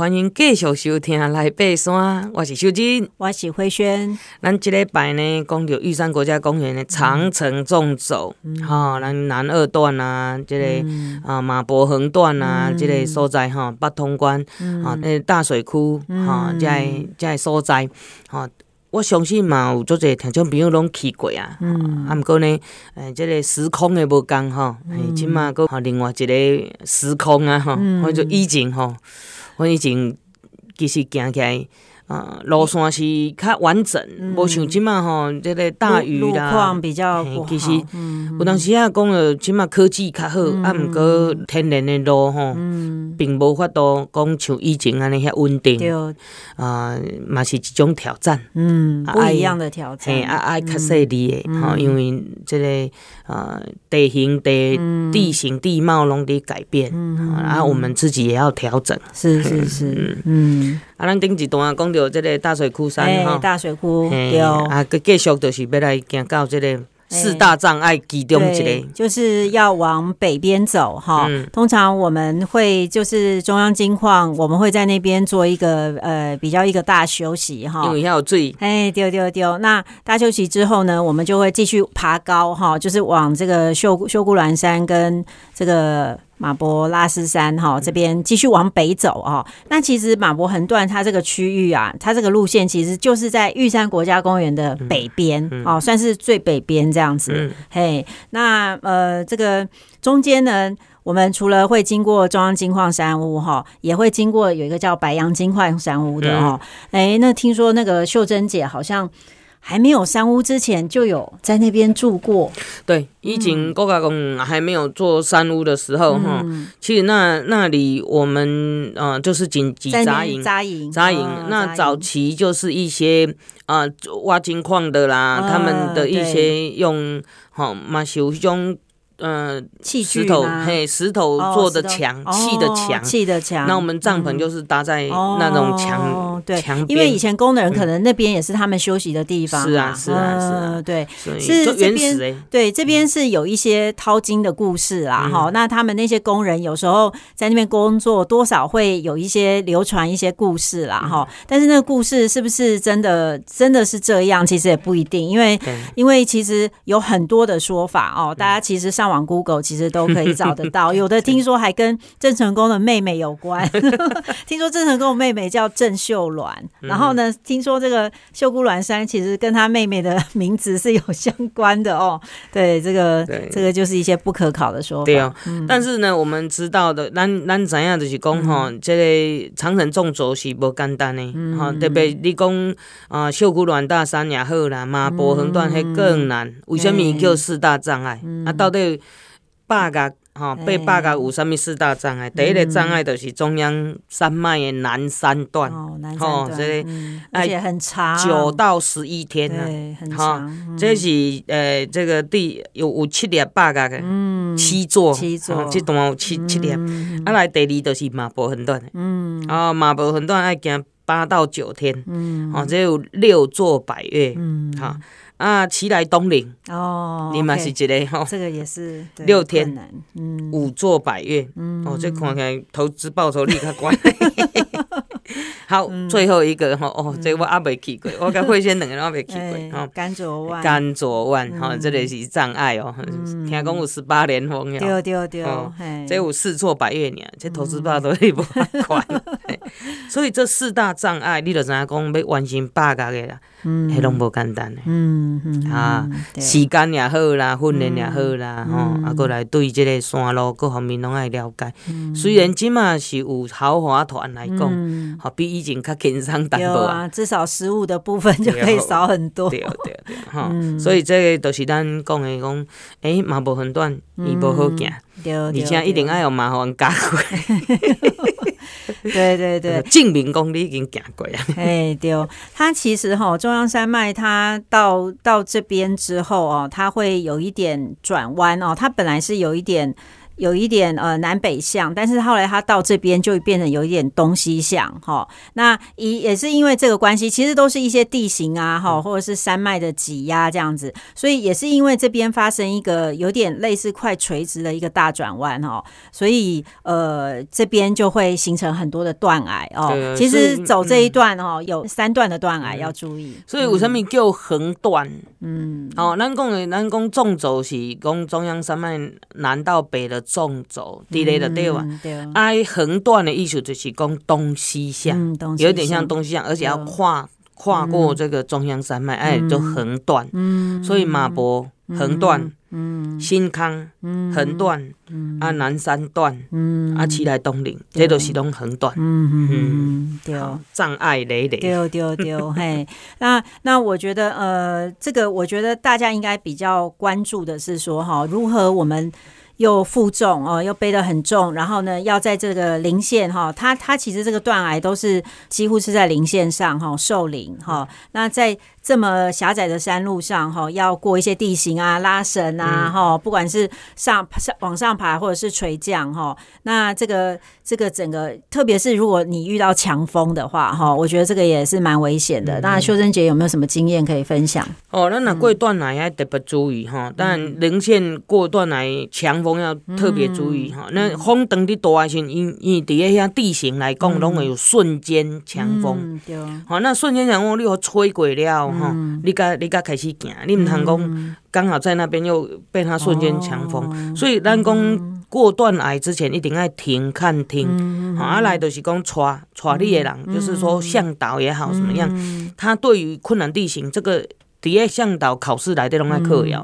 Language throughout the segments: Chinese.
欢迎继续收听来爬山，我是秀珍，我是慧萱。咱即礼拜呢，讲到玉山国家公园的长城纵走，吼、嗯，咱、哦、南二段啊，这个、嗯、啊马博横段啊，嗯、这个所在吼，北通关啊，那、嗯、大水窟哈，这这个所在哈。我相信嘛，有足侪听众朋友拢去过啊。嗯。啊，毋过呢，诶、欸，即、这个时空诶无共吼，诶，即马搁另外一个时空啊，吼、嗯，或者以前吼，我以前其实行起来。啊，路线是较完整，无、嗯、像即马吼，即个大雨啦，路况比较好。其实有当时啊，讲了即马科技较好，啊，毋过天然的路吼，并无法度讲像以前安尼遐稳定。啊，嘛是一种挑战。嗯，不一样的挑战。嘿，啊，爱较细腻的，吼，因为即个啊，地形地地形地貌拢伫改变，啊，我们自己也要调整。是是是，嗯。啊，咱顶一段讲到这个大水库山哈、欸，大水库对，啊，佮继续就是要来行到这个四大障碍其中一个，就是要往北边走哈、嗯。通常我们会就是中央金矿，我们会在那边做一个呃比较一个大休息哈，因为要有水。哎，丢丢丢，那大休息之后呢，我们就会继续爬高哈，就是往这个秀秀姑峦山跟这个。马博拉斯山哈，这边继续往北走哦。那其实马博横断它这个区域啊，它这个路线其实就是在玉山国家公园的北边哦，算是最北边这样子。嘿，那呃，这个中间呢，我们除了会经过中央金矿山屋哈，也会经过有一个叫白杨金矿山屋的哦。哎，那听说那个秀珍姐好像。还没有山屋之前，就有在那边住过。对，以前国家公还没有做山屋的时候，哈、嗯，其实那那里我们呃就是紧急扎营，扎营，扎营。那早期就是一些啊、呃、挖金矿的啦、呃，他们的一些用哈马修种。嗯，石头嘿，石头做的墙，砌的墙，砌的墙。那我们帐篷就是搭在那种墙，对，墙边。因为以前工人可能那边也是他们休息的地方。是啊，是啊，是啊，对，是这边。对，这边是有一些淘金的故事啦，哈。那他们那些工人有时候在那边工作，多少会有一些流传一些故事啦，哈。但是那个故事是不是真的，真的是这样？其实也不一定，因为因为其实有很多的说法哦。大家其实上。往 Google 其实都可以找得到，有的听说还跟郑成功的妹妹有关。听说郑成功的妹妹叫郑秀鸾，然后呢，听说这个秀姑峦山其实跟他妹妹的名字是有相关的哦。对，这个这个就是一些不可考的说法。对哦，但是呢，我们知道的，咱咱怎样就是讲哈，这个长城纵轴是不简单的哈，特别你讲啊，秀姑峦大山也好啦，马博横断还更难。为什么叫四大障碍？啊，到底？八个哈，八百甲有啥物四大障碍？第一个障碍就是中央山脉的南三段，吼，这个而且很长，九到十一天呢，对，很长。这是呃，这个第有有七列百甲的，嗯，七座，七座，这段有七七列。啊，来第二就是马博横断的，嗯，啊，马博横段爱行八到九天，嗯，哦，这有六座百岳，嗯，好。啊，奇来东岭哦，你嘛是一个吼，这个也是六天，嗯，五座百月，嗯，哦，这看起来投资报酬率较高。好，最后一个吼，哦，这我还没去过，我跟慧仙两个人还没去过，吼，甘卓万，甘卓万，哈，这里是障碍哦，听讲有十八连峰，对对对，这有四座百岳呢，这投资报酬率不高，所以这四大障碍，你就知影讲要完成八个的啦。嗯，迄拢无简单的，嗯嗯啊，时间也好啦，训练也好啦，吼、嗯，啊，过来对这个山路各方面拢爱了解。嗯、虽然即马是有豪华团来讲，好、嗯、比以前较轻松淡薄啊，至少食物的部分就可以少很多。对对对，哈、嗯，所以这个都是咱讲的讲，诶、欸，马博横断伊无好行，而且一定爱有麻烦加过。对对对，证明讲你已经行过啊！哎，对，它其实哈，中央山脉它到到这边之后哦，它会有一点转弯哦，它本来是有一点。有一点呃南北向，但是后来它到这边就变成有一点东西向哈。那也也是因为这个关系，其实都是一些地形啊哈，或者是山脉的挤压这样子，所以也是因为这边发生一个有点类似快垂直的一个大转弯哈，所以呃这边就会形成很多的断崖哦。其实走这一段哦，有三段的断崖要注意。所以为什么叫横断？嗯，哦，咱讲的咱讲纵走是讲中央山脉南到北的纵走，地雷的对吧？对。哎，横断的意思就是讲东西向，有点像东西向，而且要跨跨过这个中央山脉，哎，就横断。嗯。所以马博横断。嗯，新康，嗯，横断，嗯，啊，南山段，嗯，啊，奇莱东岭，这都是拢横断，嗯嗯嗯，对，障碍累累，对对对，嘿，那那我觉得，呃，这个我觉得大家应该比较关注的是说，哈，如何我们又负重哦，又背得很重，然后呢，要在这个零线哈，他他其实这个断癌都是几乎是在零线上哈，受零哈，那在。这么狭窄的山路上，哈，要过一些地形啊，拉绳啊，哈、嗯，不管是上上往上爬，或者是垂降，哈，那这个这个整个，特别是如果你遇到强风的话，哈，我觉得这个也是蛮危险的。那修真姐有没有什么经验可以分享？哦，那那过段来要特别注意哈，但零线过段来强风要特别注意哈。那风等的大些，因因底下像地形来讲，拢会有瞬间强风，对，好，那瞬间强风你又吹过了。哈，你甲你甲开始行，你唔通讲刚好在那边又被他瞬间强风，哦、所以咱讲过断崖之前一定要停看听，好、嗯，啊来就是讲带带你的人，嗯、就是说向导也好，什么样，嗯、他对于困难地形这个。底下向导考试来的拢爱考要，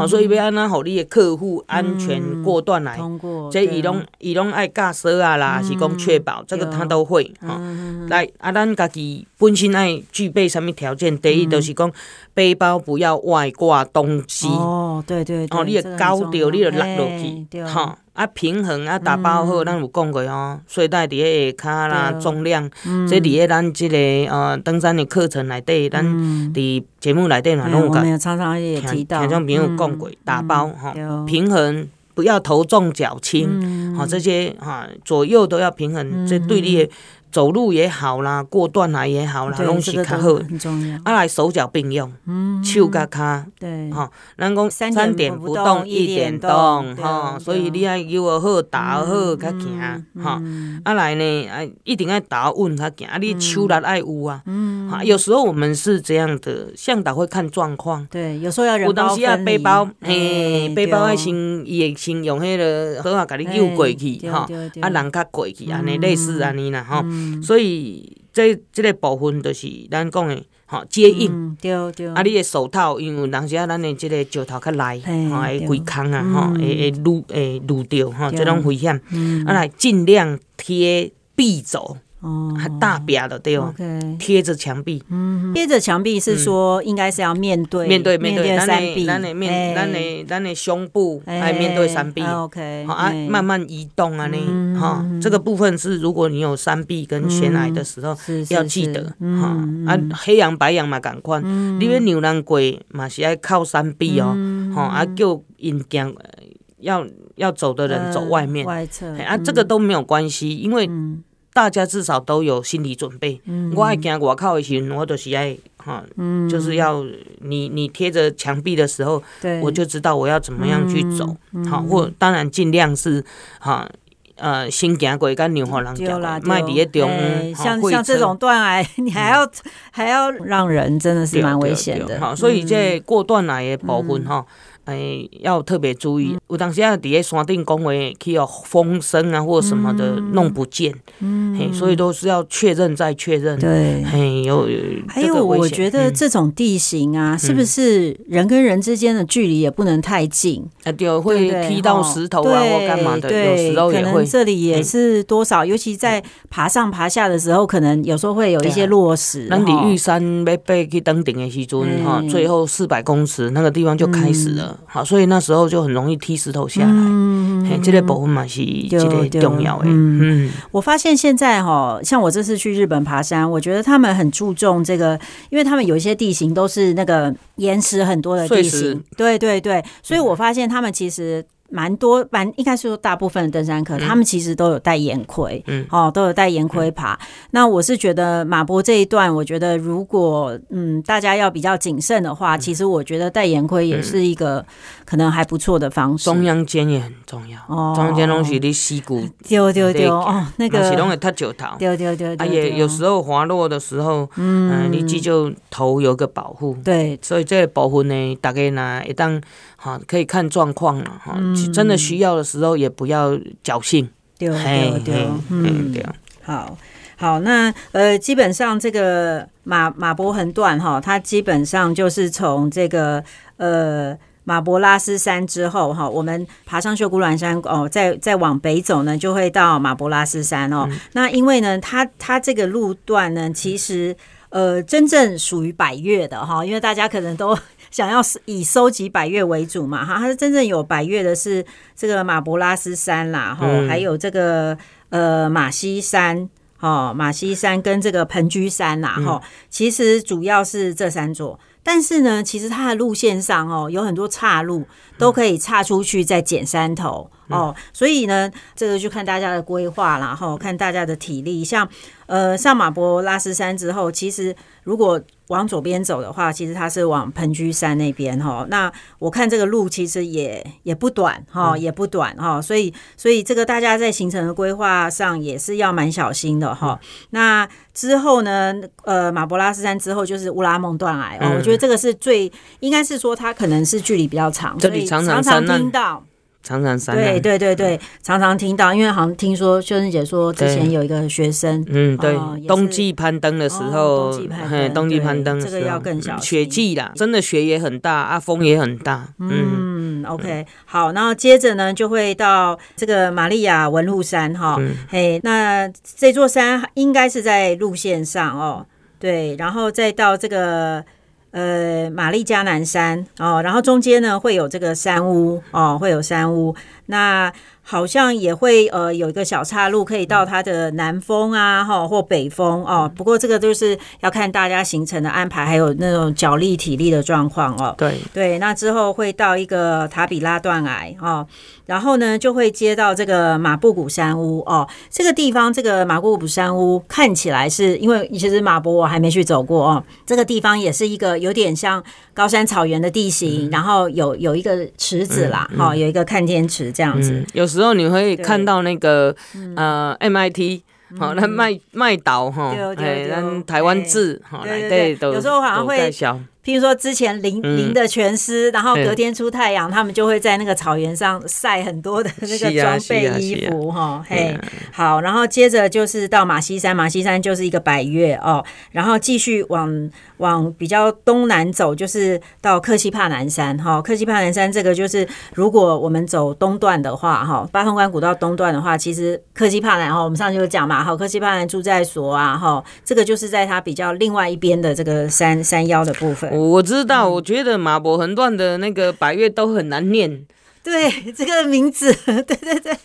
好，所以要安怎互你的客户安全过段来，这伊拢伊拢爱驾驶啊啦，是讲确保这个他都会，哈，来啊，咱家己本身爱具备什么条件？第一就是讲背包不要外挂东西，哦，对对，哦，你的高调，你就落落去，哈。啊，平衡啊，打包好，咱有讲过哦。睡袋伫个下骹啦，重量，这伫个咱这个呃登山的课程内底，咱伫节目内底嘛拢有讲。常常也提到，听众朋友讲过，打包哈，平衡不要头重脚轻，好，这些哈左右都要平衡，这对你。走路也好啦，过断崖也好啦，拢是较好。啊，来手脚并用，手甲骹，对，哈，咱讲三点不动一点动，哈，所以你爱摇好，踏好，较行，哈。啊来呢，啊一定爱踏稳较行，啊你手力爱有啊，哈。有时候我们是这样的，向导会看状况，对，有时候要人。有当时啊，背包，嘿，背包爱先，伊会先用迄个好啊，甲你摇过去，哈，啊人较过去，安尼类似安尼啦，哈。所以这这个部分就是咱讲的，吼接应，对对。啊，你的手套，因为有时啊，咱的这个石头较内，吼会开空啊，吼会会撸会撸掉，吼这种危险。啊，来尽量贴壁走。哦，还大边的对哦，贴着墙壁，嗯，贴着墙壁是说应该是要面对面对面对山壁，咱的面咱的咱的胸部来面对山壁，OK，好啊，慢慢移动啊，你。哈，这个部分是如果你有山壁跟悬崖的时候要记得哈啊，黑羊白羊嘛，赶快，你要牛郎鬼嘛是要靠山壁哦，哈啊叫引讲要要走的人走外面，外侧。啊，这个都没有关系，因为。大家至少都有心理准备。嗯、我爱行外口的时候，我都是爱哈，嗯、就是要你你贴着墙壁的时候，对我就知道我要怎么样去走。好、嗯，或当然尽量是哈呃先行过跟牛和人讲，卖底下中。像像这种断崖，你还要、嗯、还要让人真的是蛮危险的。好，所以这过断崖的部分哈。嗯哎，要特别注意，有当时啊，伫个山顶讲话，去有风声啊，或什么的弄不见，嗯，嘿，所以都是要确认再确认，对，嘿，有还有，我觉得这种地形啊，是不是人跟人之间的距离也不能太近？啊，对，会踢到石头啊，或干嘛的，有时候也会。这里也是多少，尤其在爬上爬下的时候，可能有时候会有一些落石。那你玉山要被去登顶的时阵，哈，最后四百公尺那个地方就开始了。好，所以那时候就很容易踢石头下来。嗯，嗯，这类保护嘛是这个重要的。嗯，我发现现在哈，像我这次去日本爬山，我觉得他们很注重这个，因为他们有一些地形都是那个岩石很多的地形。对对对，所以我发现他们其实。蛮多，蛮应该是说大部分的登山客，嗯、他们其实都有戴眼盔，嗯，哦，都有戴眼盔爬。嗯、那我是觉得马博这一段，我觉得如果嗯大家要比较谨慎的话，嗯、其实我觉得戴眼盔也是一个可能还不错的方式。中央肩也很重要，哦，中央肩东西你膝骨丢丢丢哦，那个是拢会塌脚头，丢丢丢，啊也有时候滑落的时候，嗯，呃、你记就头有个保护，对，所以这个部分呢，大概呢一旦哈可以看状况了哈。嗯真的需要的时候，也不要侥幸。对对对，嗯，对。好好，那呃，基本上这个马马博横段哈，它基本上就是从这个呃马博拉斯山之后哈，我们爬上秀姑峦山哦，再再往北走呢，就会到马博拉斯山哦。嗯、那因为呢，它它这个路段呢，其实呃，真正属于百越的哈，因为大家可能都。想要以收集百越为主嘛，哈，它是真正有百越的是这个马博拉斯山啦，哈、嗯，还有这个呃马西山，哦，马西山跟这个盆居山呐，哈、嗯，其实主要是这三座。但是呢，其实它的路线上哦，有很多岔路，都可以岔出去再捡山头、嗯、哦。所以呢，这个就看大家的规划啦，然后看大家的体力。像呃上马博拉斯山之后，其实如果往左边走的话，其实它是往盆居山那边哈。那我看这个路其实也也不短哈，也不短哈。所以所以这个大家在行程的规划上也是要蛮小心的哈。那之后呢，呃马博拉斯山之后就是乌拉孟断崖哦。我觉得这个是最应该是说它可能是距离比较长，这里常常听到。常常山对对对对，常常听到，因为好像听说秀珍姐说之前有一个学生，嗯对，冬季攀登的时候，冬季攀登这个要更小心，雪季啦，真的雪也很大啊，风也很大，嗯，OK，好，然后接着呢就会到这个玛利亚文路山哈，嘿，那这座山应该是在路线上哦，对，然后再到这个。呃，玛丽加南山哦，然后中间呢会有这个山屋哦，会有山屋。那好像也会呃有一个小岔路可以到它的南峰啊，哈或北峰哦。不过这个就是要看大家行程的安排，还有那种脚力体力的状况哦。对对，那之后会到一个塔比拉断崖哦，然后呢就会接到这个马布谷山屋哦。这个地方这个马布谷山屋看起来是因为其实马博我还没去走过哦，这个地方也是一个有点像高山草原的地形，嗯、然后有有一个池子啦，哈、嗯嗯哦，有一个看天池这样子。嗯、有时候你会看到那个呃 MIT 好，那麦麦岛哈，哎，那台湾字哈，对对对，有时候好像会。譬如说之前淋淋的全湿，然后隔天出太阳，他们就会在那个草原上晒很多的那个装备衣服哈。嘿，好，然后接着就是到马西山，马西山就是一个百越哦，然后继续往往比较东南走，就是到克西帕南山哈。克西帕南山这个就是如果我们走东段的话哈，八通关古道东段的话，其实克西帕南哈，我们上次有讲嘛，好，克西帕南住在所啊哈，这个就是在它比较另外一边的这个山山腰的部分。我知道，我觉得马伯横段的那个百越都很难念。对，这个名字，对 对对。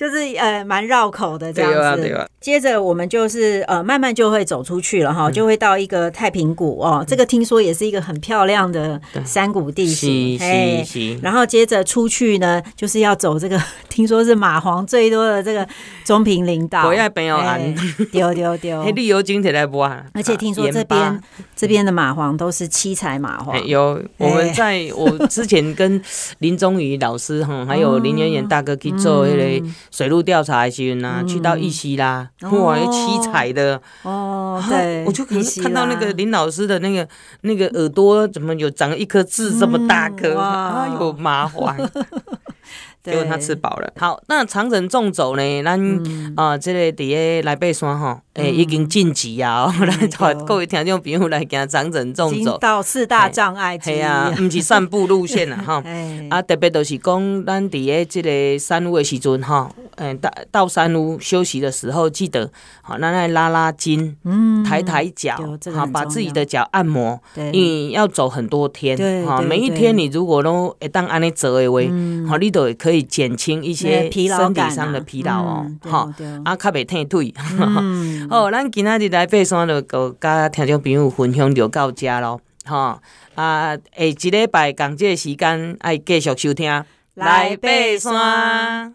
就是呃蛮绕口的这样子，对啊对啊，接着我们就是呃慢慢就会走出去了哈，嗯、就会到一个太平谷哦，嗯、这个听说也是一个很漂亮的山谷地形，嘿，然后接着出去呢，就是要走这个 听说是蚂蝗最多的这个中平林道，我要朋友安，丢丢丢，旅游景点来播，而且听说这边巴这边的蚂蝗都是七彩蚂蝗，有我们在我之前跟林宗宇老师哈，还有林远远大哥去做 那个。水路调查的时候呢，去到玉溪啦，哇，七彩的哦，对，我就可能看到那个林老师的那个那个耳朵怎么有长一颗痣这么大颗，哎呦，麻烦。结果他吃饱了。好，那长城纵走呢？咱啊，这个底下来背山吼，诶，已经晋级啊！来，各位听众朋友来行长程纵走，到四大障碍之一啊，不是散步路线啊，哈。啊，特别就是讲，咱伫个这个山路的时阵哈，诶，到到山路休息的时候，记得好，咱来拉拉筋，嗯，抬抬脚，好，把自己的脚按摩。对，因为要走很多天，对，哈，每一天你如果都会当安尼走的话，好，你都可以减轻一些身体上的疲劳哦，哈，啊，较袂退腿。好，咱今仔日来爬山就个甲听众朋友分享就到遮咯，吼，啊，下一礼拜同这个时间爱继续收听。来爬山。